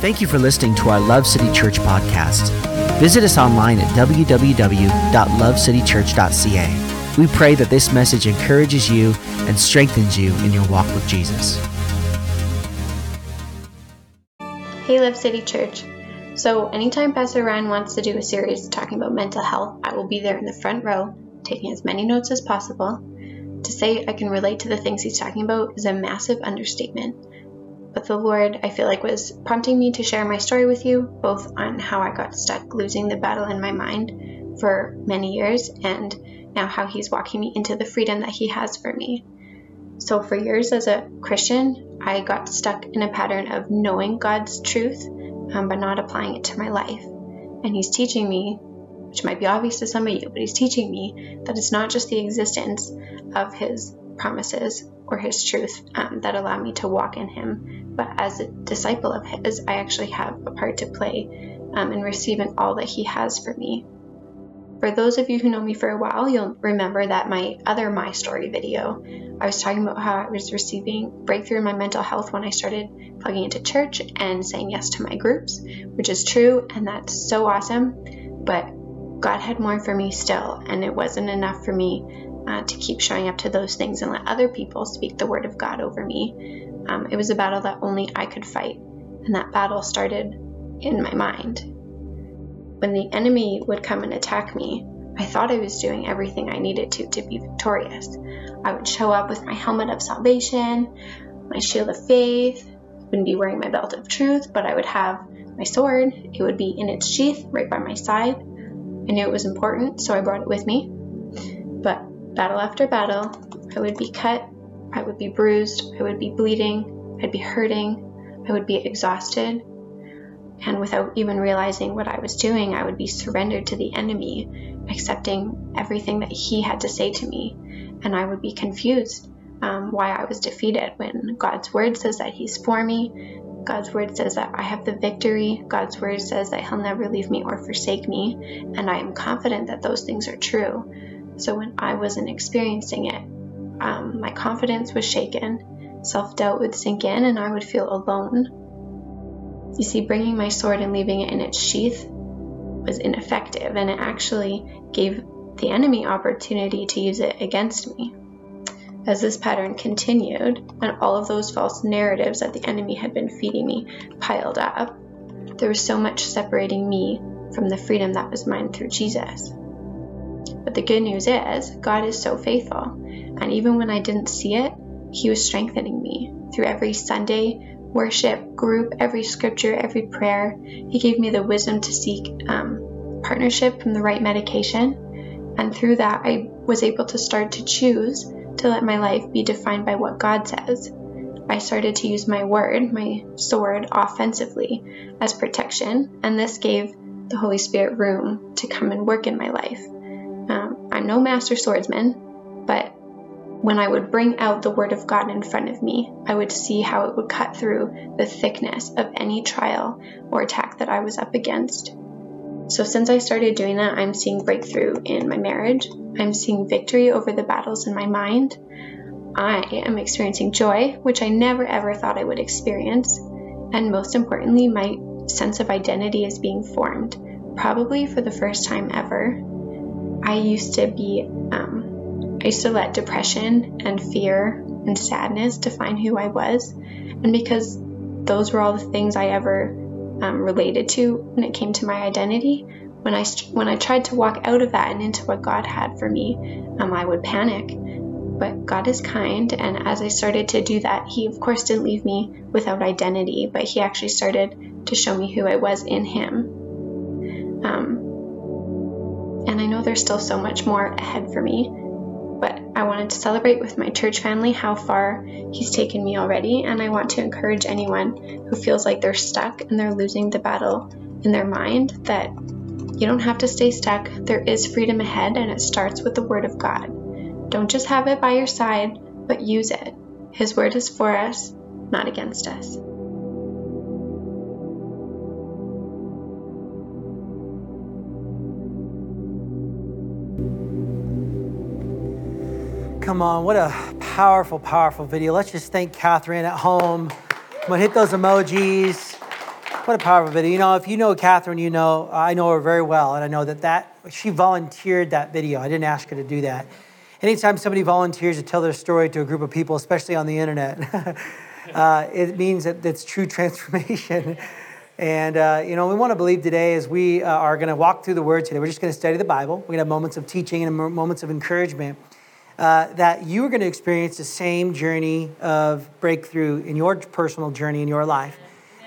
Thank you for listening to our Love City Church podcast. Visit us online at www.lovecitychurch.ca. We pray that this message encourages you and strengthens you in your walk with Jesus. Hey, Love City Church. So, anytime Pastor Ryan wants to do a series talking about mental health, I will be there in the front row, taking as many notes as possible. To say I can relate to the things he's talking about is a massive understatement. But the Lord, I feel like, was prompting me to share my story with you, both on how I got stuck losing the battle in my mind for many years and now how He's walking me into the freedom that He has for me. So, for years as a Christian, I got stuck in a pattern of knowing God's truth um, but not applying it to my life. And He's teaching me, which might be obvious to some of you, but He's teaching me that it's not just the existence of His promises or His truth um, that allow me to walk in Him, but as a disciple of His, I actually have a part to play um, in receiving all that He has for me. For those of you who know me for a while, you'll remember that my other My Story video, I was talking about how I was receiving breakthrough in my mental health when I started plugging into church and saying yes to my groups, which is true and that's so awesome. But God had more for me still, and it wasn't enough for me uh, to keep showing up to those things and let other people speak the word of God over me. Um, it was a battle that only I could fight, and that battle started in my mind. When the enemy would come and attack me, I thought I was doing everything I needed to to be victorious. I would show up with my helmet of salvation, my shield of faith, wouldn't be wearing my belt of truth, but I would have my sword. It would be in its sheath right by my side. I knew it was important, so I brought it with me. Battle after battle, I would be cut I would be bruised, I would be bleeding, I'd be hurting, I would be exhausted. And without even realizing what I was doing, I would be surrendered to the enemy, accepting everything that he had to say to me. And I would be confused um, why I was defeated when God's word says that he's for me. God's word says that I have the victory. God's word says that he'll never leave me or forsake me. And I am confident that those things are true. So when I wasn't experiencing it, um, my confidence was shaken, self doubt would sink in, and I would feel alone. You see, bringing my sword and leaving it in its sheath was ineffective, and it actually gave the enemy opportunity to use it against me. As this pattern continued, and all of those false narratives that the enemy had been feeding me piled up, there was so much separating me from the freedom that was mine through Jesus. But the good news is, God is so faithful. And even when I didn't see it, He was strengthening me through every Sunday worship group, every scripture, every prayer. He gave me the wisdom to seek um, partnership from the right medication. And through that, I was able to start to choose to let my life be defined by what God says. I started to use my word, my sword, offensively as protection, and this gave the Holy Spirit room to come and work in my life. I'm no master swordsman, but when I would bring out the Word of God in front of me, I would see how it would cut through the thickness of any trial or attack that I was up against. So, since I started doing that, I'm seeing breakthrough in my marriage. I'm seeing victory over the battles in my mind. I am experiencing joy, which I never ever thought I would experience. And most importantly, my sense of identity is being formed, probably for the first time ever. I used to be, um, I used to let depression and fear and sadness define who I was. And because those were all the things I ever um, related to when it came to my identity, when I, when I tried to walk out of that and into what God had for me, um, I would panic. But God is kind, and as I started to do that, He, of course, didn't leave me without identity, but He actually started to show me who I was in Him. Um, and I know there's still so much more ahead for me. But I wanted to celebrate with my church family how far He's taken me already, and I want to encourage anyone who feels like they're stuck and they're losing the battle in their mind that you don't have to stay stuck. There is freedom ahead, and it starts with the Word of God. Don't just have it by your side, but use it. His Word is for us, not against us. Come on, what a powerful, powerful video. Let's just thank Catherine at home. Come on, hit those emojis. What a powerful video. You know, if you know Catherine, you know, I know her very well, and I know that, that she volunteered that video. I didn't ask her to do that. Anytime somebody volunteers to tell their story to a group of people, especially on the internet, uh, it means that it's true transformation. And, uh, you know, we want to believe today as we uh, are going to walk through the Word today, we're just going to study the Bible. We're going to have moments of teaching and moments of encouragement. Uh, that you are going to experience the same journey of breakthrough in your personal journey in your life.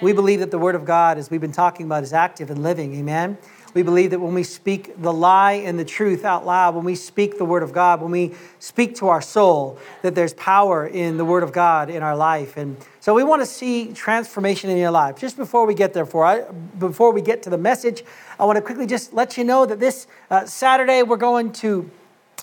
We believe that the Word of God, as we've been talking about, is active and living. Amen. We believe that when we speak the lie and the truth out loud, when we speak the Word of God, when we speak to our soul, that there's power in the Word of God in our life. And so we want to see transformation in your life. Just before we get there, for I, before we get to the message, I want to quickly just let you know that this uh, Saturday we're going to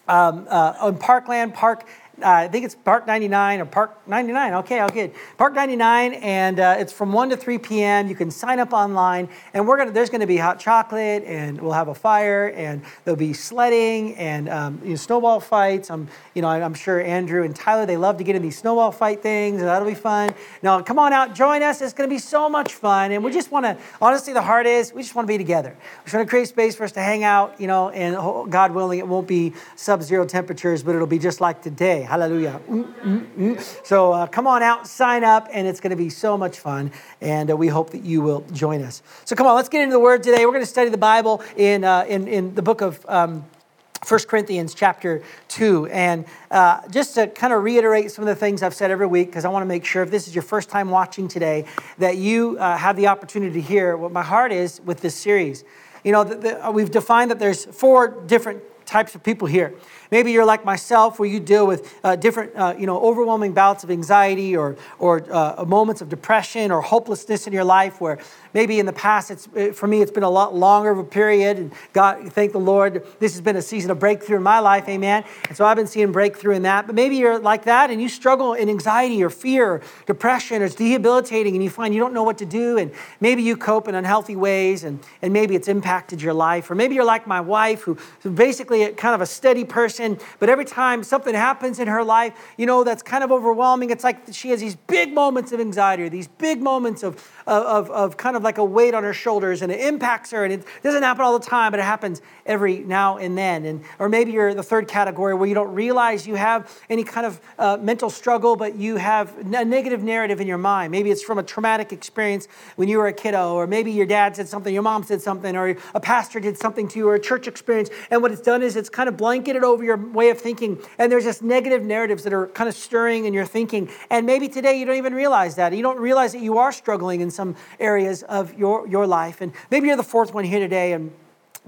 um, uh, on Parkland Park uh, I think it's Park 99 or Park 99. Okay, okay. Park 99, and uh, it's from 1 to 3 p.m. You can sign up online, and we're gonna. There's going to be hot chocolate, and we'll have a fire, and there'll be sledding and um, you know, snowball fights. I'm, you know, I'm sure Andrew and Tyler they love to get in these snowball fight things, and that'll be fun. Now, come on out, join us. It's going to be so much fun, and we just want to. Honestly, the heart is we just want to be together. We're trying to create space for us to hang out, you know, and God willing, it won't be sub-zero temperatures, but it'll be just like today. Hallelujah. Mm, mm, mm. So uh, come on out, sign up, and it's going to be so much fun. And uh, we hope that you will join us. So come on, let's get into the Word today. We're going to study the Bible in, uh, in, in the book of. Um, 1 Corinthians chapter 2. And uh, just to kind of reiterate some of the things I've said every week, because I want to make sure if this is your first time watching today, that you uh, have the opportunity to hear what my heart is with this series. You know, the, the, we've defined that there's four different types of people here. Maybe you're like myself, where you deal with uh, different, uh, you know, overwhelming bouts of anxiety or, or uh, moments of depression or hopelessness in your life, where maybe in the past, it's eh, for me, it's been a lot longer of a period. And God, thank the Lord, this has been a season of breakthrough in my life, Amen. And so I've been seeing breakthrough in that. But maybe you're like that, and you struggle in anxiety or fear, or depression, or it's debilitating, and you find you don't know what to do, and maybe you cope in unhealthy ways, and and maybe it's impacted your life. Or maybe you're like my wife, who, basically kind of a steady person, but every time something happens in her life, you know, that's kind of overwhelming, it's like she has these big moments of anxiety or these big moments of, of, of kind of like a weight on her shoulders and it impacts her. And it doesn't happen all the time, but it happens every now and then. And, or maybe you're the third category where you don't realize you have any kind of uh, mental struggle, but you have a negative narrative in your mind. Maybe it's from a traumatic experience when you were a kiddo, or maybe your dad said something, your mom said something, or a pastor did something to you, or a church experience. And what it's done is it's kind of blanketed over your way of thinking. And there's just negative narratives that are kind of stirring in your thinking. And maybe today you don't even realize that. You don't realize that you are struggling in some areas of your, your life. And maybe you're the fourth one here today. And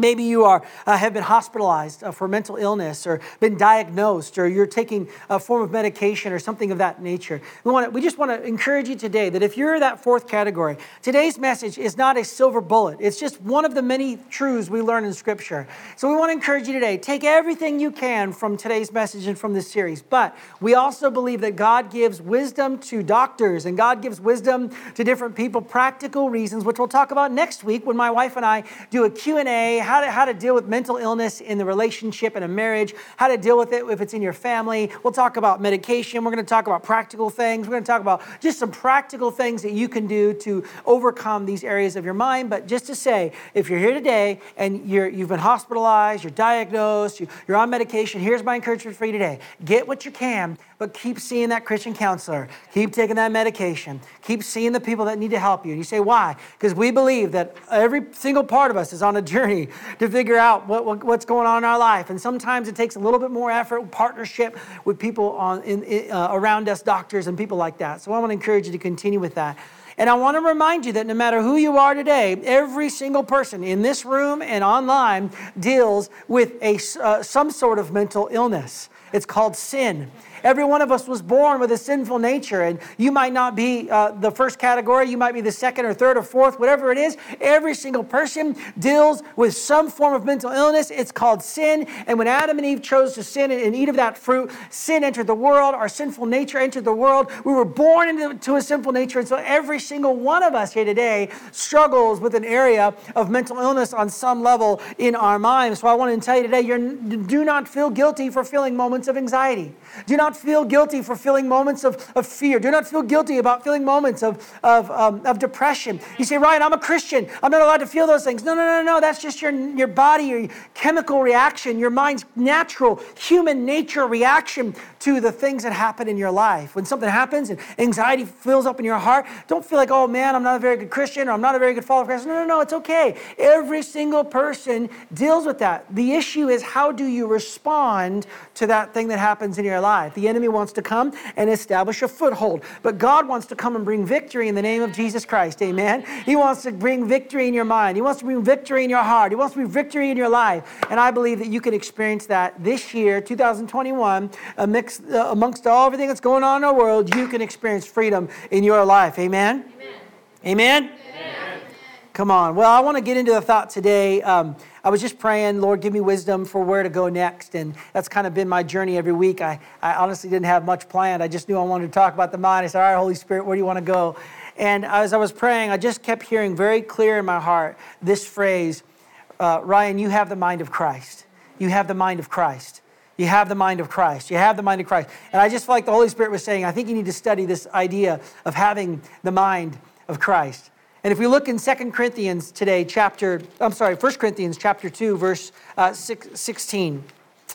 Maybe you are, uh, have been hospitalized uh, for mental illness or been diagnosed or you're taking a form of medication or something of that nature. We, want to, we just want to encourage you today that if you're that fourth category, today's message is not a silver bullet. It's just one of the many truths we learn in Scripture. So we want to encourage you today take everything you can from today's message and from this series. But we also believe that God gives wisdom to doctors and God gives wisdom to different people, practical reasons, which we'll talk about next week when my wife and I do a Q&A how to, how to deal with mental illness in the relationship in a marriage, how to deal with it if it's in your family. We'll talk about medication. We're going to talk about practical things. We're going to talk about just some practical things that you can do to overcome these areas of your mind. But just to say, if you're here today and you're, you've been hospitalized, you're diagnosed, you, you're on medication, here's my encouragement for you today. Get what you can but keep seeing that Christian counselor. Keep taking that medication. Keep seeing the people that need to help you. And you say, why? Because we believe that every single part of us is on a journey to figure out what, what, what's going on in our life. And sometimes it takes a little bit more effort, partnership with people on, in, uh, around us, doctors and people like that. So I want to encourage you to continue with that. And I want to remind you that no matter who you are today, every single person in this room and online deals with a, uh, some sort of mental illness. It's called sin. Every one of us was born with a sinful nature, and you might not be uh, the first category, you might be the second or third or fourth, whatever it is. Every single person deals with some form of mental illness. It's called sin. And when Adam and Eve chose to sin and eat of that fruit, sin entered the world, our sinful nature entered the world. We were born into a sinful nature, and so every single one of us here today struggles with an area of mental illness on some level in our minds. So I want to tell you today, you do not feel guilty for feeling moments of anxiety. Do not not feel guilty for feeling moments of, of fear. Do not feel guilty about feeling moments of, of, um, of depression. You say, Ryan, I'm a Christian. I'm not allowed to feel those things. No, no, no, no. That's just your, your body, your chemical reaction, your mind's natural human nature reaction to the things that happen in your life. When something happens and anxiety fills up in your heart, don't feel like, oh man, I'm not a very good Christian or I'm not a very good follower of Christ. No, no, no, it's okay. Every single person deals with that. The issue is how do you respond to that thing that happens in your life? The enemy wants to come and establish a foothold, but God wants to come and bring victory in the name of Jesus Christ. Amen. He wants to bring victory in your mind. He wants to bring victory in your heart. He wants to bring victory in your life. And I believe that you can experience that this year, 2021, amidst, uh, amongst all everything that's going on in our world, you can experience freedom in your life. Amen. Amen. Amen? Amen. Come on. Well, I want to get into the thought today. Um, I was just praying, Lord, give me wisdom for where to go next. And that's kind of been my journey every week. I, I honestly didn't have much planned. I just knew I wanted to talk about the mind. I said, All right, Holy Spirit, where do you want to go? And as I was praying, I just kept hearing very clear in my heart this phrase uh, Ryan, you have the mind of Christ. You have the mind of Christ. You have the mind of Christ. You have the mind of Christ. And I just felt like the Holy Spirit was saying, I think you need to study this idea of having the mind of Christ. And if we look in 2 Corinthians today, chapter, I'm sorry, 1 Corinthians chapter 2, verse uh, 16.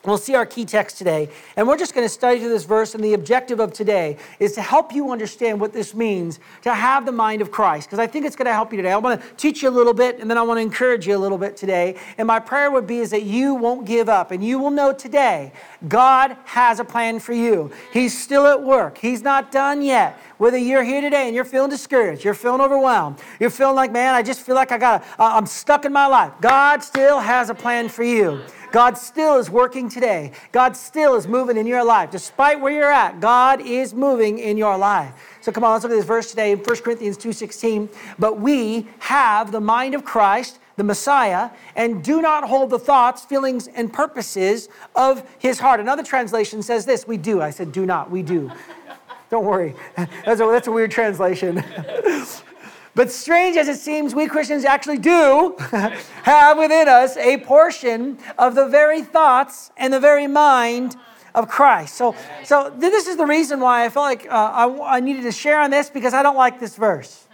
We'll see our key text today. And we're just going to study through this verse. And the objective of today is to help you understand what this means to have the mind of Christ. Because I think it's going to help you today. I want to teach you a little bit, and then I want to encourage you a little bit today. And my prayer would be is that you won't give up. And you will know today God has a plan for you. He's still at work, He's not done yet. Whether you're here today and you're feeling discouraged, you're feeling overwhelmed, you're feeling like, man, I just feel like I got, uh, I'm stuck in my life. God still has a plan for you. God still is working today. God still is moving in your life. Despite where you're at, God is moving in your life. So come on, let's look at this verse today in 1 Corinthians 2.16. But we have the mind of Christ, the Messiah, and do not hold the thoughts, feelings, and purposes of his heart. Another translation says this, we do. I said do not, we do. Don't worry. That's a, that's a weird translation. But strange as it seems, we Christians actually do have within us a portion of the very thoughts and the very mind of Christ. So, so this is the reason why I felt like uh, I, I needed to share on this because I don't like this verse.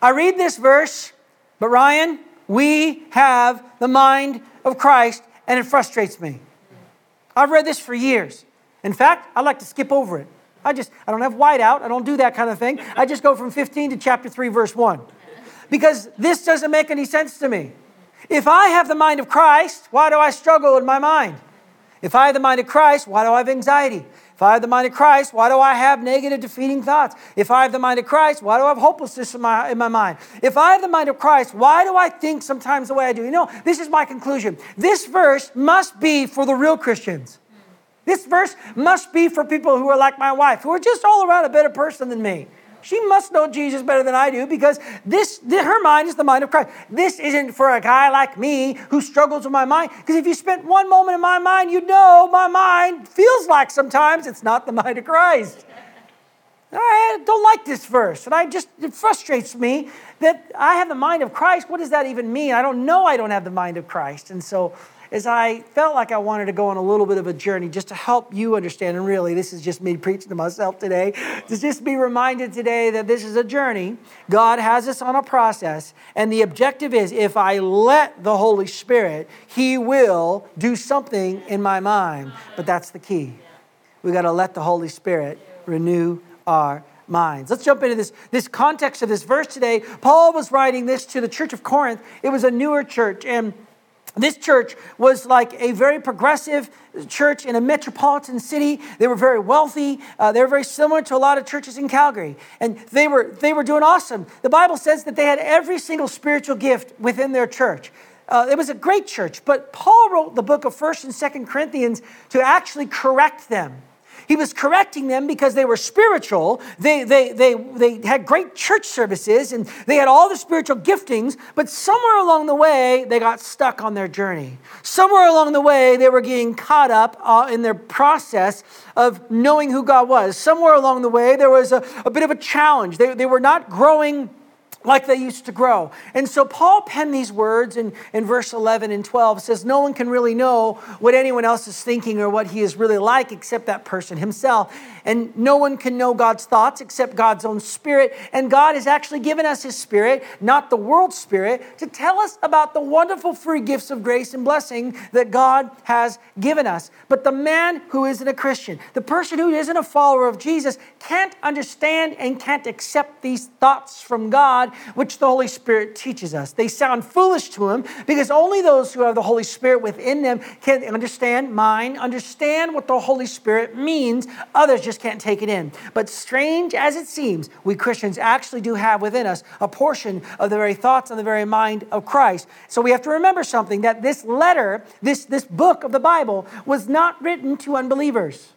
I read this verse, but Ryan, we have the mind of Christ, and it frustrates me. I've read this for years. In fact, I like to skip over it. I just, I don't have whiteout. I don't do that kind of thing. I just go from 15 to chapter 3, verse 1. Because this doesn't make any sense to me. If I have the mind of Christ, why do I struggle in my mind? If I have the mind of Christ, why do I have anxiety? If I have the mind of Christ, why do I have negative, defeating thoughts? If I have the mind of Christ, why do I have hopelessness in my, in my mind? If I have the mind of Christ, why do I think sometimes the way I do? You know, this is my conclusion. This verse must be for the real Christians. This verse must be for people who are like my wife, who are just all around a better person than me. She must know Jesus better than I do because this, her mind is the mind of Christ. This isn't for a guy like me who struggles with my mind. Because if you spent one moment in my mind, you know my mind feels like sometimes it's not the mind of Christ. I don't like this verse, and I just it frustrates me that I have the mind of Christ. What does that even mean? I don't know I don't have the mind of Christ, and so is I felt like I wanted to go on a little bit of a journey just to help you understand. And really, this is just me preaching to myself today. To just be reminded today that this is a journey. God has us on a process. And the objective is if I let the Holy Spirit, He will do something in my mind. But that's the key. We got to let the Holy Spirit renew our minds. Let's jump into this, this context of this verse today. Paul was writing this to the church of Corinth. It was a newer church. And this church was like a very progressive church in a metropolitan city. They were very wealthy. Uh, they were very similar to a lot of churches in Calgary. And they were, they were doing awesome. The Bible says that they had every single spiritual gift within their church. Uh, it was a great church, but Paul wrote the book of 1st and 2nd Corinthians to actually correct them he was correcting them because they were spiritual. They, they, they, they had great church services and they had all the spiritual giftings, but somewhere along the way, they got stuck on their journey. Somewhere along the way, they were getting caught up uh, in their process of knowing who God was. Somewhere along the way, there was a, a bit of a challenge. They, they were not growing like they used to grow. And so Paul penned these words in, in verse 11 and 12. Says, No one can really know what anyone else is thinking or what he is really like except that person himself. And no one can know God's thoughts except God's own spirit. And God has actually given us his spirit, not the world's spirit, to tell us about the wonderful free gifts of grace and blessing that God has given us. But the man who isn't a Christian, the person who isn't a follower of Jesus, can't understand and can't accept these thoughts from God, which the Holy Spirit teaches us. They sound foolish to him because only those who have the Holy Spirit within them can understand, mind, understand what the Holy Spirit means. Others just can't take it in. But strange as it seems, we Christians actually do have within us a portion of the very thoughts and the very mind of Christ. So we have to remember something that this letter, this, this book of the Bible, was not written to unbelievers.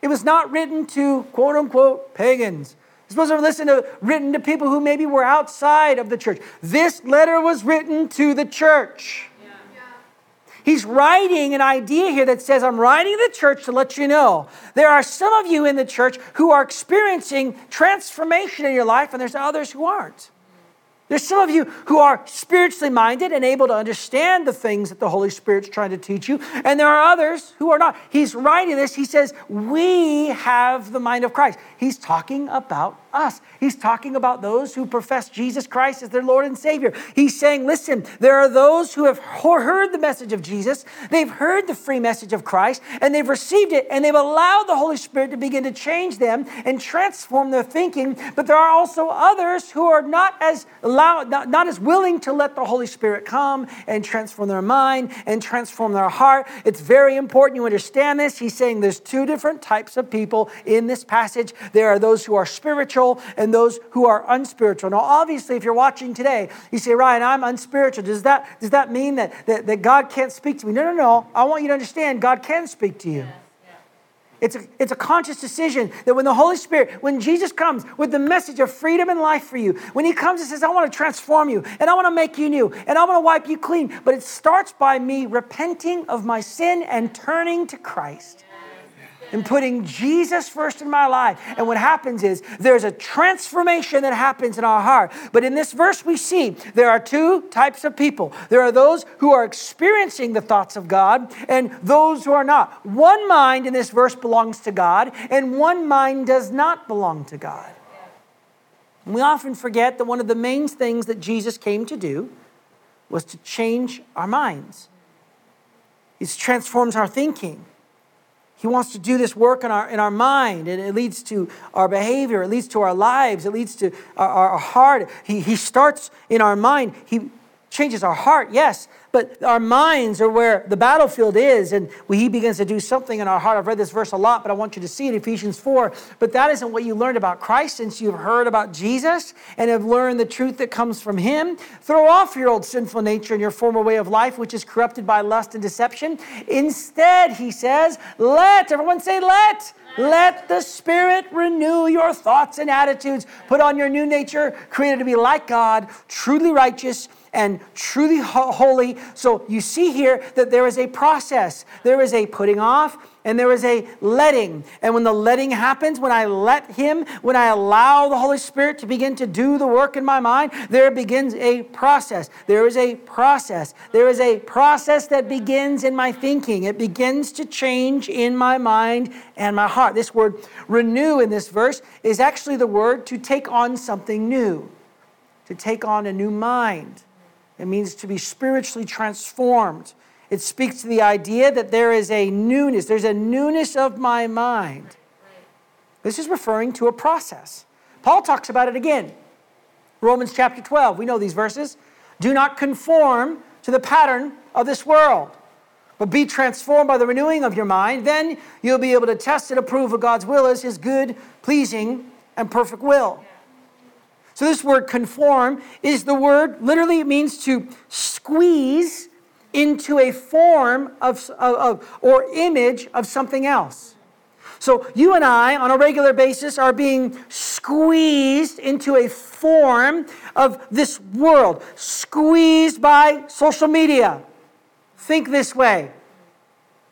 It was not written to quote unquote pagans. It's supposed to listen to written to people who maybe were outside of the church. This letter was written to the church. He's writing an idea here that says, I'm writing the church to let you know there are some of you in the church who are experiencing transformation in your life, and there's others who aren't. There's some of you who are spiritually minded and able to understand the things that the Holy Spirit's trying to teach you, and there are others who are not. He's writing this, he says, We have the mind of Christ. He's talking about us. He's talking about those who profess Jesus Christ as their Lord and Savior. He's saying, listen, there are those who have heard the message of Jesus, they've heard the free message of Christ, and they've received it, and they've allowed the Holy Spirit to begin to change them and transform their thinking. But there are also others who are not as not, not as willing to let the Holy Spirit come and transform their mind and transform their heart. It's very important you understand this. He's saying there's two different types of people in this passage. There are those who are spiritual spiritual and those who are unspiritual. Now, obviously, if you're watching today, you say, Ryan, I'm unspiritual. Does that, does that mean that, that, that God can't speak to me? No, no, no. I want you to understand God can speak to you. It's a, it's a conscious decision that when the Holy Spirit, when Jesus comes with the message of freedom and life for you, when He comes and says, I want to transform you and I want to make you new and I want to wipe you clean, but it starts by me repenting of my sin and turning to Christ and putting Jesus first in my life. And what happens is there's a transformation that happens in our heart. But in this verse, we see there are two types of people there are those who are experiencing the thoughts of God and those who are not. One mind in this verse belongs to God, and one mind does not belong to God. And we often forget that one of the main things that Jesus came to do was to change our minds. It transforms our thinking. He wants to do this work in our, in our mind, and it leads to our behavior, it leads to our lives, it leads to our, our heart. He, he starts in our mind. He changes our heart, yes, but our minds are where the battlefield is, and he begins to do something in our heart. I've read this verse a lot, but I want you to see it, Ephesians 4. But that isn't what you learned about Christ since you've heard about Jesus and have learned the truth that comes from him. Throw off your old sinful nature and your former way of life, which is corrupted by lust and deception. Instead, he says, let, everyone say, let. Let the Spirit renew your thoughts and attitudes. Put on your new nature, created to be like God, truly righteous and truly holy. So you see here that there is a process. There is a putting off and there is a letting. And when the letting happens, when I let Him, when I allow the Holy Spirit to begin to do the work in my mind, there begins a process. There is a process. There is a process that begins in my thinking. It begins to change in my mind and my heart. This word renew in this verse is actually the word to take on something new, to take on a new mind. It means to be spiritually transformed. It speaks to the idea that there is a newness, there's a newness of my mind. This is referring to a process. Paul talks about it again. Romans chapter 12, we know these verses. Do not conform to the pattern of this world, but be transformed by the renewing of your mind. Then you'll be able to test and approve what God's will is, his good, pleasing, and perfect will. So, this word conform is the word, literally, it means to squeeze into a form of, of, or image of something else. So, you and I, on a regular basis, are being squeezed into a form of this world, squeezed by social media. Think this way.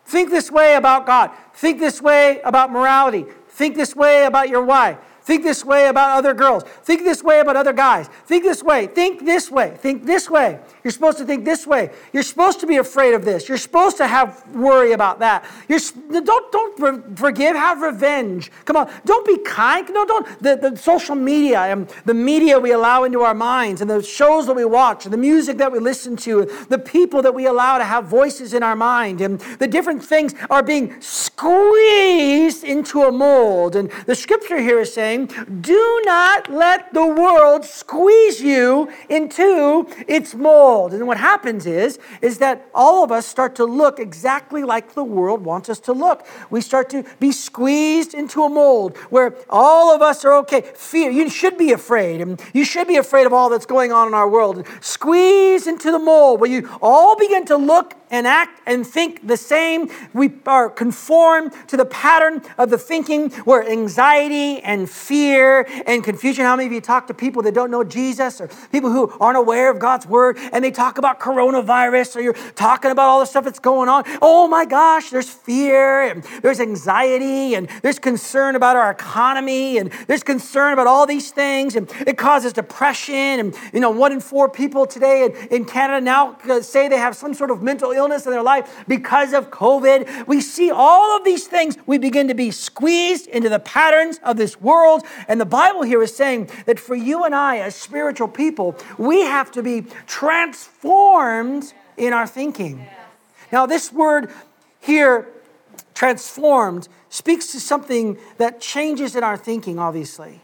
Think this way about God. Think this way about morality. Think this way about your wife Think this way about other girls. Think this way about other guys. Think this way. Think this way. Think this way. You're supposed to think this way. You're supposed to be afraid of this. You're supposed to have worry about that. You're, don't don't forgive. Have revenge. Come on. Don't be kind. No, don't. The, the social media and the media we allow into our minds and the shows that we watch and the music that we listen to, and the people that we allow to have voices in our mind and the different things are being squeezed into a mold. And the scripture here is saying, do not let the world squeeze you into its mold. And what happens is, is that all of us start to look exactly like the world wants us to look. We start to be squeezed into a mold where all of us are okay. Fear, you should be afraid. And you should be afraid of all that's going on in our world. Squeeze into the mold where you all begin to look and act and think the same. We are conformed to the pattern of the thinking where anxiety and fear and confusion. How many of you talk to people that don't know Jesus or people who aren't aware of God's word and they talk about coronavirus or you're talking about all the stuff that's going on? Oh my gosh, there's fear and there's anxiety and there's concern about our economy and there's concern about all these things and it causes depression. And you know, one in four people today in, in Canada now uh, say they have some sort of mental illness in their life because of COVID. We see all of these things. We begin to be squeezed into the patterns of this world. And the Bible here is saying that for you and I, as spiritual people, we have to be transformed in our thinking. Now, this word here, transformed, speaks to something that changes in our thinking, obviously.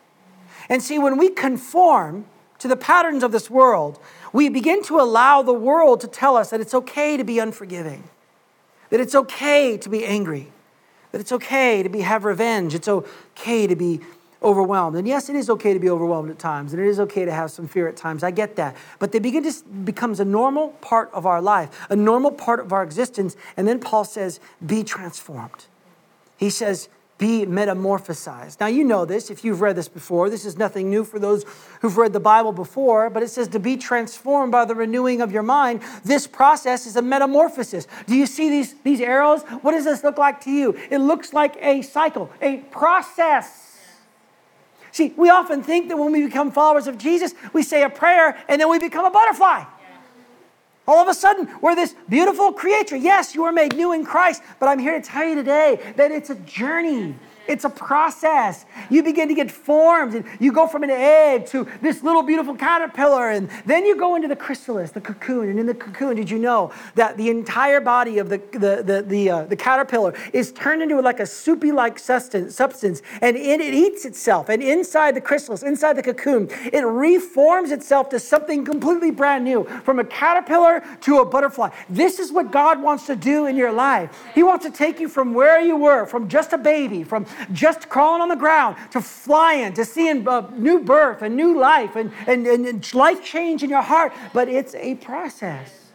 And see, when we conform to the patterns of this world, we begin to allow the world to tell us that it's okay to be unforgiving, that it's okay to be angry, that it's okay to be have revenge, it's okay to be overwhelmed. And yes, it is okay to be overwhelmed at times, and it is okay to have some fear at times. I get that. But they begin to becomes a normal part of our life, a normal part of our existence. And then Paul says, be transformed. He says, be metamorphosized. Now, you know this if you've read this before. This is nothing new for those who've read the Bible before, but it says to be transformed by the renewing of your mind. This process is a metamorphosis. Do you see these, these arrows? What does this look like to you? It looks like a cycle, a process. See, we often think that when we become followers of Jesus, we say a prayer and then we become a butterfly. All of a sudden, we're this beautiful creature. Yes, you are made new in Christ, but I'm here to tell you today that it's a journey. It's a process. You begin to get formed, and you go from an egg to this little beautiful caterpillar, and then you go into the chrysalis, the cocoon. And in the cocoon, did you know that the entire body of the, the, the, the, uh, the caterpillar is turned into like a soupy like substance, and it, it eats itself. And inside the chrysalis, inside the cocoon, it reforms itself to something completely brand new from a caterpillar to a butterfly. This is what God wants to do in your life. He wants to take you from where you were, from just a baby, from just crawling on the ground to flying, to seeing a uh, new birth, a new life, and, and, and life change in your heart. But it's a process.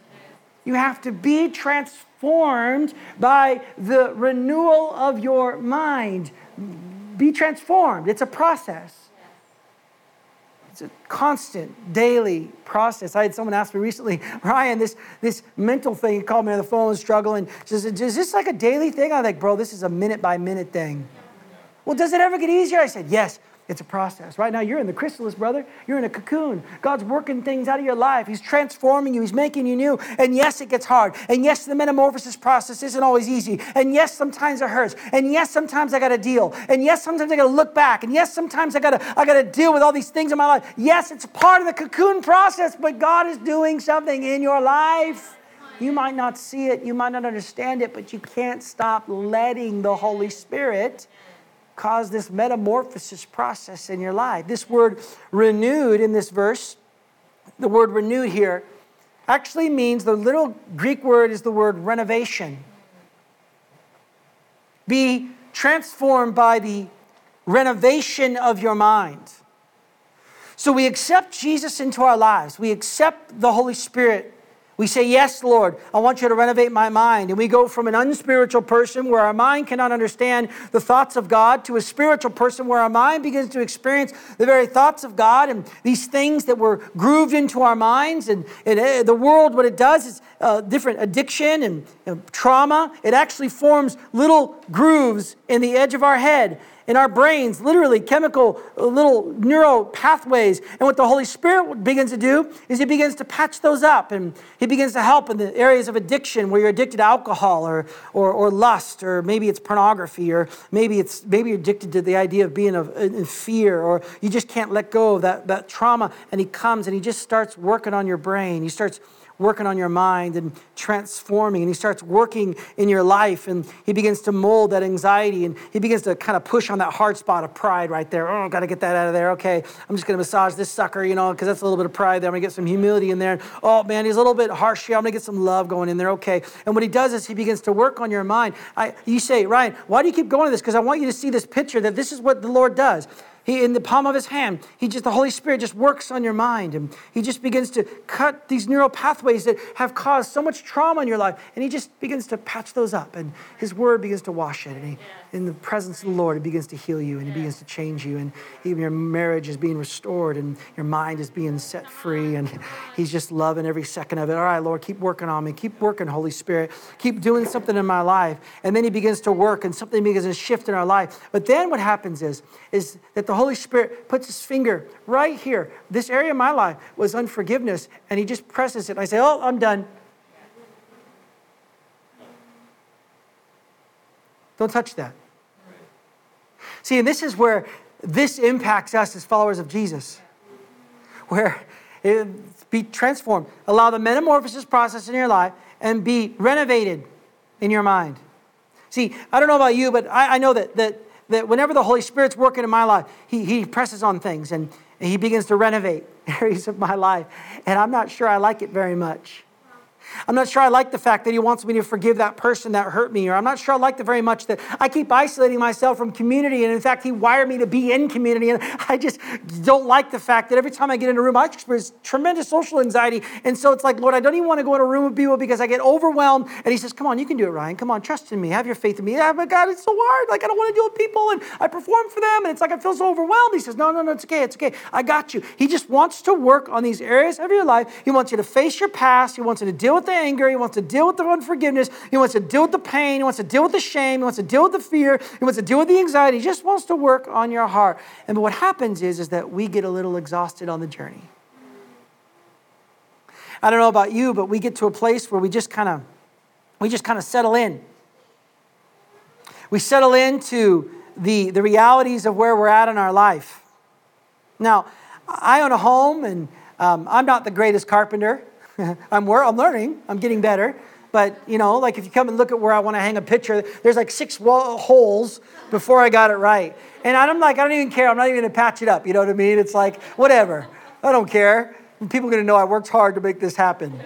You have to be transformed by the renewal of your mind. Be transformed. It's a process. It's a constant, daily process. I had someone ask me recently, Ryan, this, this mental thing, he called me on the phone and struggling. Says, is this like a daily thing? I'm like, bro, this is a minute by minute thing. Well, does it ever get easier? I said, Yes, it's a process. Right now, you're in the chrysalis, brother. You're in a cocoon. God's working things out of your life. He's transforming you. He's making you new. And yes, it gets hard. And yes, the metamorphosis process isn't always easy. And yes, sometimes it hurts. And yes, sometimes I got to deal. And yes, sometimes I got to look back. And yes, sometimes I got to I got to deal with all these things in my life. Yes, it's part of the cocoon process, but God is doing something in your life. You might not see it, you might not understand it, but you can't stop letting the Holy Spirit cause this metamorphosis process in your life. This word renewed in this verse, the word renewed here, actually means the little Greek word is the word renovation. Be transformed by the renovation of your mind. So we accept Jesus into our lives, we accept the Holy Spirit we say, Yes, Lord, I want you to renovate my mind. And we go from an unspiritual person where our mind cannot understand the thoughts of God to a spiritual person where our mind begins to experience the very thoughts of God and these things that were grooved into our minds. And, and uh, the world, what it does is uh, different addiction and uh, trauma. It actually forms little grooves in the edge of our head in our brains, literally chemical uh, little neural pathways. And what the Holy Spirit begins to do is He begins to patch those up and He begins to help in the areas of addiction where you're addicted to alcohol or, or, or lust, or maybe it's pornography, or maybe, it's, maybe you're addicted to the idea of being of, in fear, or you just can't let go of that, that trauma. And He comes and He just starts working on your brain. He starts working on your mind and transforming. And he starts working in your life and he begins to mold that anxiety and he begins to kind of push on that hard spot of pride right there. Oh, got to get that out of there. Okay, I'm just going to massage this sucker, you know, because that's a little bit of pride there. I'm going to get some humility in there. Oh, man, he's a little bit harsh here. I'm going to get some love going in there. Okay. And what he does is he begins to work on your mind. I, you say, Ryan, why do you keep going to this? Because I want you to see this picture that this is what the Lord does. He, in the palm of his hand, he just, the Holy Spirit just works on your mind. And he just begins to cut these neural pathways that have caused so much trauma in your life. And he just begins to patch those up. And his word begins to wash it. And he, in the presence of the Lord, he begins to heal you and he begins to change you. And even your marriage is being restored and your mind is being set free. And he's just loving every second of it. All right, Lord, keep working on me. Keep working, Holy Spirit. Keep doing something in my life. And then he begins to work and something begins to shift in our life. But then what happens is, is that the Holy Spirit puts his finger right here. This area of my life was unforgiveness, and he just presses it. I say, Oh, I'm done. Don't touch that. See, and this is where this impacts us as followers of Jesus, where be transformed. Allow the metamorphosis process in your life and be renovated in your mind. See, I don't know about you, but I, I know that, that that whenever the Holy Spirit's working in my life, he, he presses on things and, and he begins to renovate areas of my life. And I'm not sure I like it very much. I'm not sure I like the fact that he wants me to forgive that person that hurt me, or I'm not sure I like the very much that I keep isolating myself from community, and in fact, he wired me to be in community, and I just don't like the fact that every time I get in a room, I experience tremendous social anxiety, and so it's like, Lord, I don't even want to go in a room with people because I get overwhelmed, and he says, come on, you can do it, Ryan, come on, trust in me, have your faith in me. Yeah, but God, it's so hard, like I don't want to deal with people, and I perform for them, and it's like I feel so overwhelmed. He says, no, no, no, it's okay, it's okay, I got you. He just wants to work on these areas of your life. He wants you to face your past, he wants you to deal with the anger. He wants to deal with the unforgiveness. He wants to deal with the pain. He wants to deal with the shame. He wants to deal with the fear. He wants to deal with the anxiety. He just wants to work on your heart. And what happens is, is that we get a little exhausted on the journey. I don't know about you, but we get to a place where we just kind of we just kind of settle in. We settle into the, the realities of where we're at in our life. Now, I own a home and um, I'm not the greatest carpenter. I'm, I'm learning, I'm getting better. But, you know, like if you come and look at where I want to hang a picture, there's like six wall, holes before I got it right. And I'm like, I don't even care. I'm not even going to patch it up. You know what I mean? It's like, whatever. I don't care. People are going to know I worked hard to make this happen.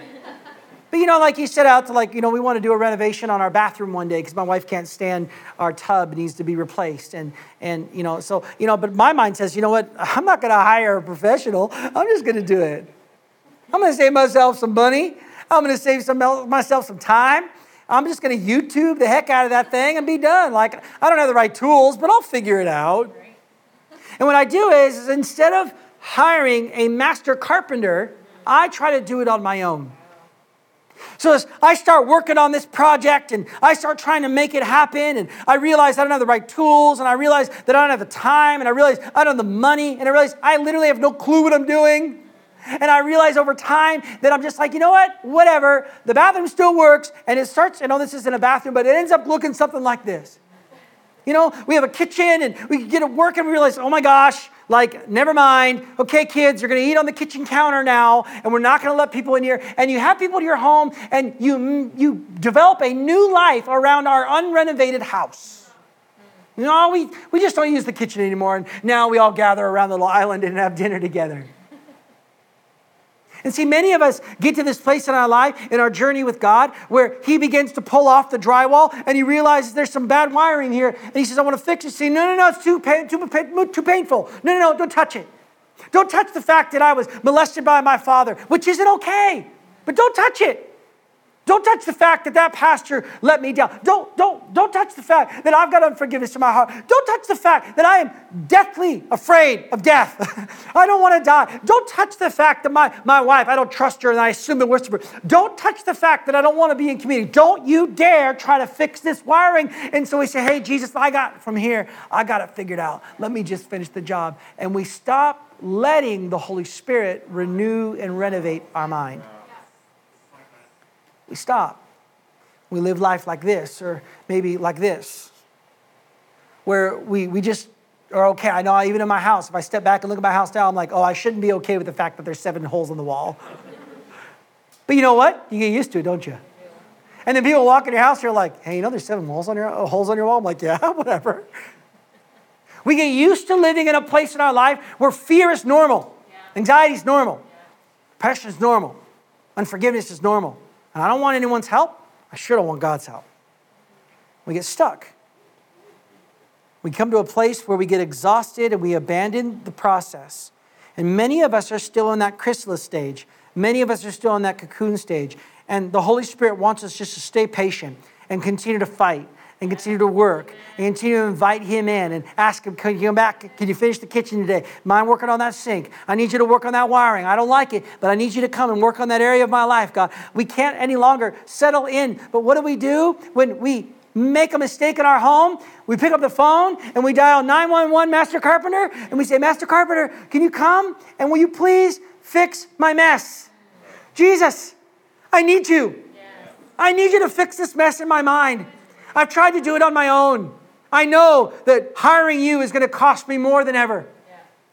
But you know, like you set out to like, you know, we want to do a renovation on our bathroom one day because my wife can't stand our tub needs to be replaced. And and you know, so you know, but my mind says, you know what, I'm not gonna hire a professional. I'm just gonna do it. I'm going to save myself some money. I'm going to save some, myself some time. I'm just going to YouTube the heck out of that thing and be done. Like, I don't have the right tools, but I'll figure it out. And what I do is, is instead of hiring a master carpenter, I try to do it on my own. So as I start working on this project and I start trying to make it happen, and I realize I don't have the right tools, and I realize that I don't have the time, and I realize I don't have the money, and I realize I literally have no clue what I'm doing. And I realize over time that I'm just like, you know what? Whatever. The bathroom still works. And it starts, I know this isn't a bathroom, but it ends up looking something like this. You know, we have a kitchen and we get it working. And we realize, oh my gosh, like, never mind. Okay, kids, you're to eat on the kitchen counter now, and we're not to let people in here. And you have people to your home, and you, you develop a new life around our unrenovated house. You know, we, we just don't use the kitchen anymore. And now we all gather around the little island and have dinner together. And see, many of us get to this place in our life, in our journey with God, where He begins to pull off the drywall and He realizes there's some bad wiring here. And He says, I want to fix it. See, no, no, no, it's too, pain, too, too painful. No, no, no, don't touch it. Don't touch the fact that I was molested by my father, which isn't okay, but don't touch it. Don't touch the fact that that pastor let me down. Don't, don't, don't touch the fact that I've got unforgiveness in my heart. Don't touch the fact that I am deathly afraid of death. I don't want to die. Don't touch the fact that my, my wife, I don't trust her and I assume the worst of her. Don't touch the fact that I don't want to be in community. Don't you dare try to fix this wiring. And so we say, hey, Jesus, I got from here, I got it figured out. Let me just finish the job. And we stop letting the Holy Spirit renew and renovate our mind we stop. We live life like this, or maybe like this, where we, we just are okay. I know even in my house, if I step back and look at my house now, I'm like, oh, I shouldn't be okay with the fact that there's seven holes in the wall. but you know what? You get used to it, don't you? And then people walk in your house, you're like, hey, you know there's seven holes on your, uh, holes on your wall? I'm like, yeah, whatever. We get used to living in a place in our life where fear is normal, yeah. anxiety is normal, yeah. depression is normal, unforgiveness is normal. And I don't want anyone's help. I sure don't want God's help. We get stuck. We come to a place where we get exhausted and we abandon the process. And many of us are still in that chrysalis stage. Many of us are still in that cocoon stage. And the Holy Spirit wants us just to stay patient and continue to fight and continue to work and continue to invite him in and ask him, Can you come back? Can you finish the kitchen today? Mind working on that sink? I need you to work on that wiring. I don't like it, but I need you to come and work on that area of my life, God. We can't any longer settle in. But what do we do when we make a mistake in our home? We pick up the phone and we dial 911 Master Carpenter and we say, Master Carpenter, can you come and will you please fix my mess? Jesus, I need you. I need you to fix this mess in my mind. I've tried to do it on my own. I know that hiring you is going to cost me more than ever.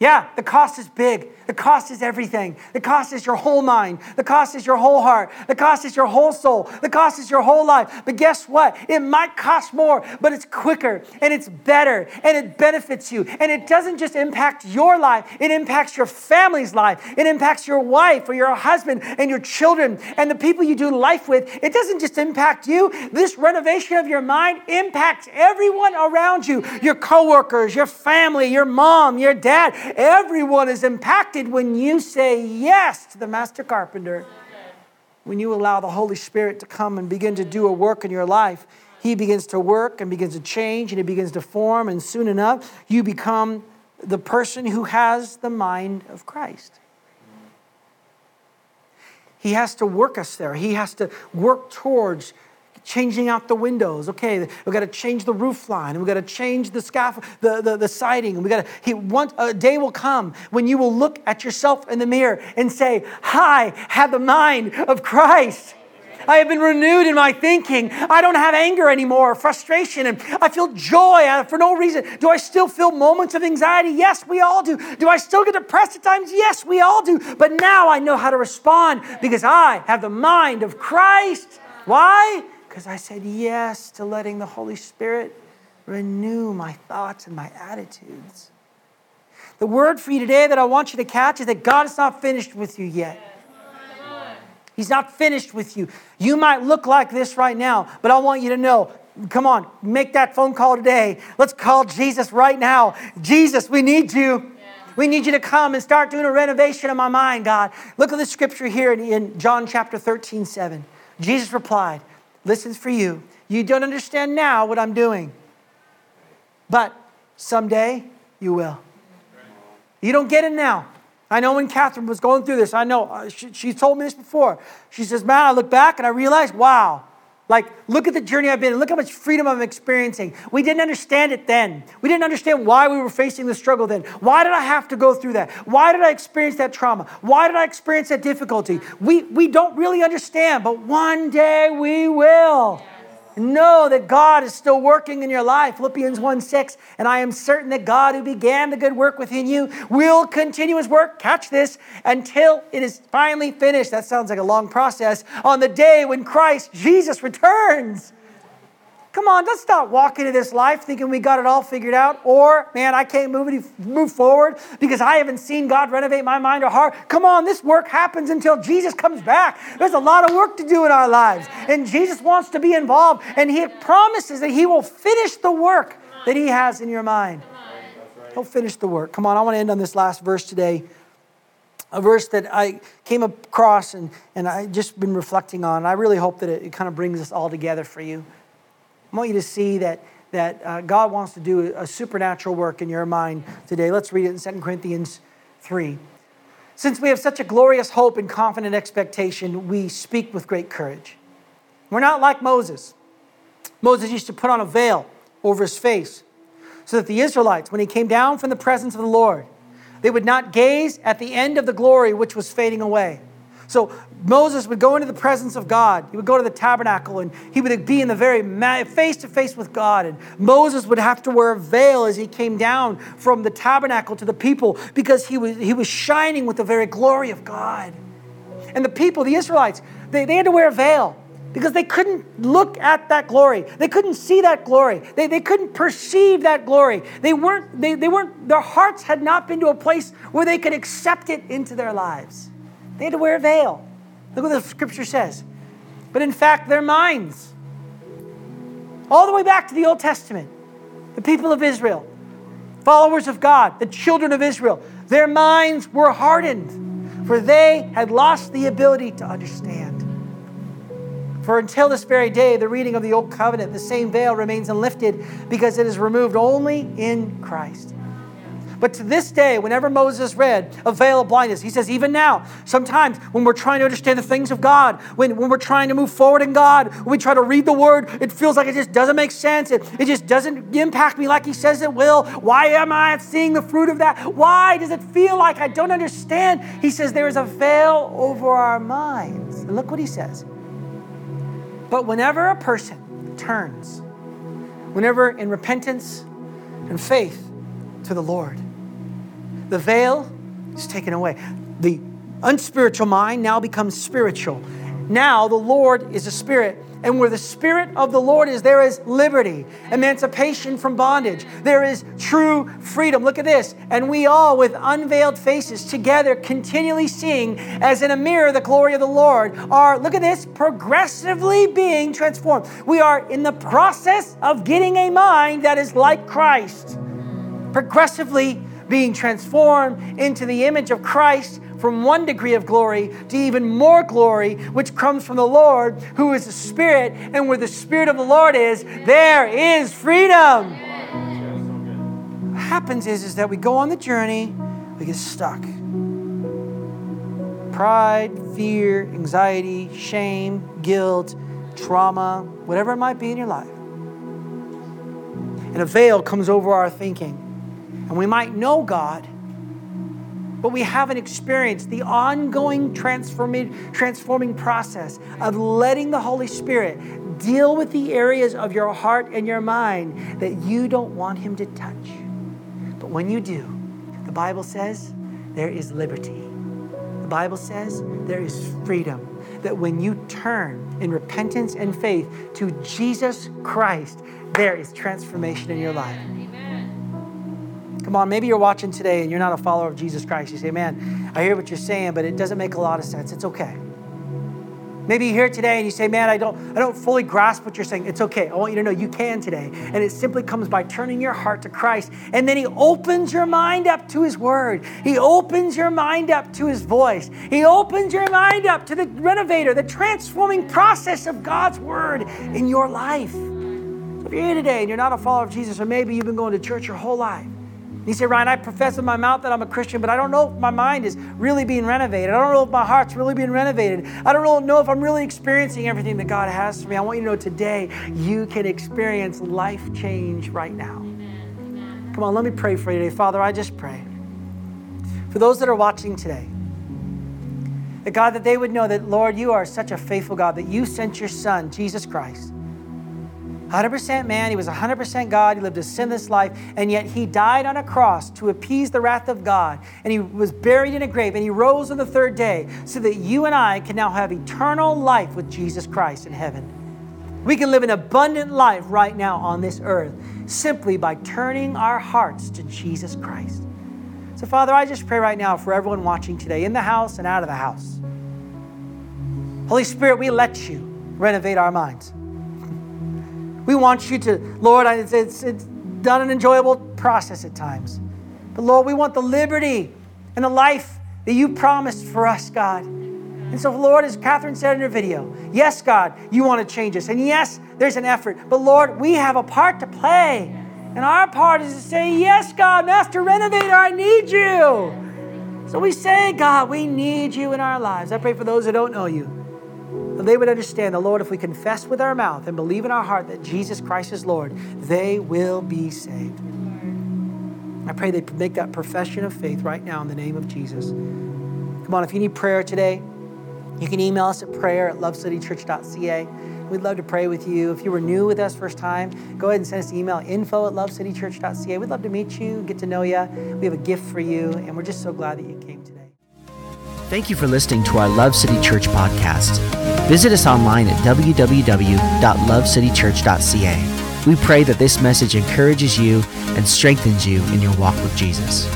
Yeah, the cost is big. The cost is everything. The cost is your whole mind. The cost is your whole heart. The cost is your whole soul. The cost is your whole life. But guess what? It might cost more, but it's quicker and it's better and it benefits you. And it doesn't just impact your life, it impacts your family's life. It impacts your wife or your husband and your children and the people you do life with. It doesn't just impact you. This renovation of your mind impacts everyone around you your coworkers, your family, your mom, your dad. Everyone is impacted when you say yes to the master carpenter. When you allow the Holy Spirit to come and begin to do a work in your life, He begins to work and begins to change and He begins to form, and soon enough, you become the person who has the mind of Christ. He has to work us there. He has to work towards changing out the windows. Okay, we've got to change the roof line, and we've got to change the scaffold, the, the, the siding. And we got to, he, one, a day will come when you will look at yourself in the mirror and say, I have the mind of Christ. I have been renewed in my thinking. I don't have anger anymore, frustration, and I feel joy for no reason. Do I still feel moments of anxiety? Yes, we all do. Do I still get depressed at times? Yes, we all do. But now I know how to respond because I have the mind of Christ. Why? Because I said yes to letting the Holy Spirit renew my thoughts and my attitudes. The word for you today that I want you to catch is that God is not finished with you yet. He's not finished with you. You might look like this right now, but I want you to know come on, make that phone call today. Let's call Jesus right now. Jesus, we need you. We need you to come and start doing a renovation of my mind, God. Look at the scripture here in, John chapter 13, 7. Jesus replied, listens for you. You don't understand now what I'm doing, but someday you will. You don't get it now. I know when Catherine was going through this, I know uh, she, she told me this before. She says, Man, I look back and I realize, wow, like, look at the journey I've been. Look how much freedom I'm experiencing. We didn't understand it then. We didn't understand why we were facing the struggle then. Why did I have to go through that? Why did I experience that trauma? Why did I experience that difficulty? We, we don't really understand, but one day we will. Know that God is still working in your life. Philippians 1 6. And I am certain that God who began the good work within you will continue his work, catch this, until it is finally finished. That sounds like a long process. On the day when Christ Jesus returns. Come on, let's not walk into this life thinking we got it all figured out. Or, man, I can't move, it, move forward because I haven't seen God renovate my mind or heart. Come on, this work happens until Jesus comes back. There's a lot of work to do in our lives. And Jesus wants to be involved. And He promises that He will finish the work that He has in your mind. He'll finish the work. Come on, I want to end on this last verse today. a verse that I came across and, and I just been reflecting on. I really hope that it, it kind of brings us all together for you. I want you to see that, that uh, God wants to do a, supernatural work in your mind today. Let's read it in 2 Corinthians 3. Since we have such a glorious hope and confident expectation, we speak with great courage. We're not like Moses. Moses used to put on a veil over his face so that the Israelites, when he came down from the presence of the Lord, they would not gaze at the end of the glory which was fading away. So Moses would go into the presence of God. He would go to the tabernacle and he would be in the very face to face with God. And Moses would have to wear a veil as he came down from the tabernacle to the people because he was, he was shining with the very glory of God. And the people, the Israelites, they, they had to wear a veil because they couldn't look at that glory. They couldn't see that glory. They, they couldn't perceive that glory. They weren't, they, they weren't, their hearts had not been to a place where they could accept it into their lives. They had to wear a veil. Look what the scripture says. But in fact, their minds, all the way back to the Old Testament, the people of Israel, followers of God, the children of Israel, their minds were hardened, for they had lost the ability to understand. For until this very day, the reading of the Old Covenant, the same veil remains unlifted because it is removed only in Christ. But to this day, whenever Moses read a veil of blindness, he says, even now, sometimes when we're trying to understand the things of God, when, when we're trying to move forward in God, when we try to read the word, it feels like it just doesn't make sense. It, it just doesn't impact me like he says it will. Why am I seeing the fruit of that? Why does it feel like I don't understand? He says, there is a veil over our minds. And look what he says. But whenever a person turns, whenever in repentance and faith to the Lord, the veil is taken away. The unspiritual mind now becomes spiritual. Now the Lord is a spirit. And where the Spirit of the Lord is, there is liberty, emancipation from bondage. There is true freedom. Look at this. And we all, with unveiled faces, together continually seeing, as in a mirror, the glory of the Lord, are, look at this, progressively being transformed. We are in the process of getting a mind that is like Christ, progressively being transformed into the image of Christ from one degree of glory to even more glory, which comes from the Lord, who is the Spirit. And where the Spirit of the Lord is, there is freedom. What happens is, is that we go on the journey, we get stuck. Pride, fear, anxiety, shame, guilt, trauma, whatever it might be in your life. And a veil comes over our thinking. And we might know God, but we haven't experienced the ongoing transforming, transforming process of letting the Holy Spirit deal with the areas of your heart and your mind that you don't want Him to touch. But when you do, the Bible says there is liberty. The Bible says there is freedom. That when you turn in repentance and faith to Jesus Christ, there is transformation in your life. Come on, maybe you're watching today and you're not a follower of Jesus Christ. You say, man, I hear what you're saying, but it doesn't make a lot of sense. It's okay. Maybe you're here today and you say, man, I don't, I don't fully grasp what you're saying. It's okay. I want you to know you can today. And it simply comes by turning your heart to Christ. And then He opens your mind up to His Word. He opens your mind up to His voice. He opens your mind up to the renovator, the transforming process of God's Word in your life. If you're here today and you're not a follower of Jesus, or maybe you've been going to church your whole life, you say, Ryan, I profess with my mouth that I'm a Christian, but I don't know if my mind is really being renovated. I don't know if my heart's really being renovated. I don't know if I'm really experiencing everything that God has for me. I want you to know today you can experience life change right now. Come on, let me pray for you today. Father, I just pray for those that are watching today. That God, that they would know that, Lord, you are such a faithful God, that you sent your Son, Jesus Christ 100% man, he was 100% God, he lived a sinless life, and yet he died on a cross to appease the wrath of God. And he was buried in a grave, and he rose on the third day so that you and I can now have eternal life with Jesus Christ in heaven. We can live an abundant life right now on this earth simply by turning our hearts to Jesus Christ. So, Father, I just pray right now for everyone watching today, in the house and out of the house. Holy Spirit, we let you renovate our minds. We want you to, Lord, it's, it's, it's done an enjoyable process at times. But Lord, we want the liberty and the life that you promised for us, God. And so, Lord, as Catherine said in her video, yes, God, you want to change us. And yes, there's an effort. But Lord, we have a part to play. And our part is to say, Yes, God, Master Renovator, I need you. So we say, God, we need you in our lives. I pray for those that don't know you, that they would understand the Lord, if we confess with our mouth and believe in our heart that Jesus Christ is Lord, they will be saved. I pray they make that profession of faith right now in the name of Jesus. Come on, if you need prayer today, you can email us at prayer at lovecitychurch.ca. We'd love to pray with you. If you were new with us first time, go ahead and send us an email, info at lovecitychurch.ca. We'd love to meet you, get to know you. We have a gift for you, and we're just so glad that you came today. Thank you for listening to our Love City Church podcast. Visit us online at www.lovecitychurch.ca. We pray that this message encourages you and strengthens you in your walk with Jesus.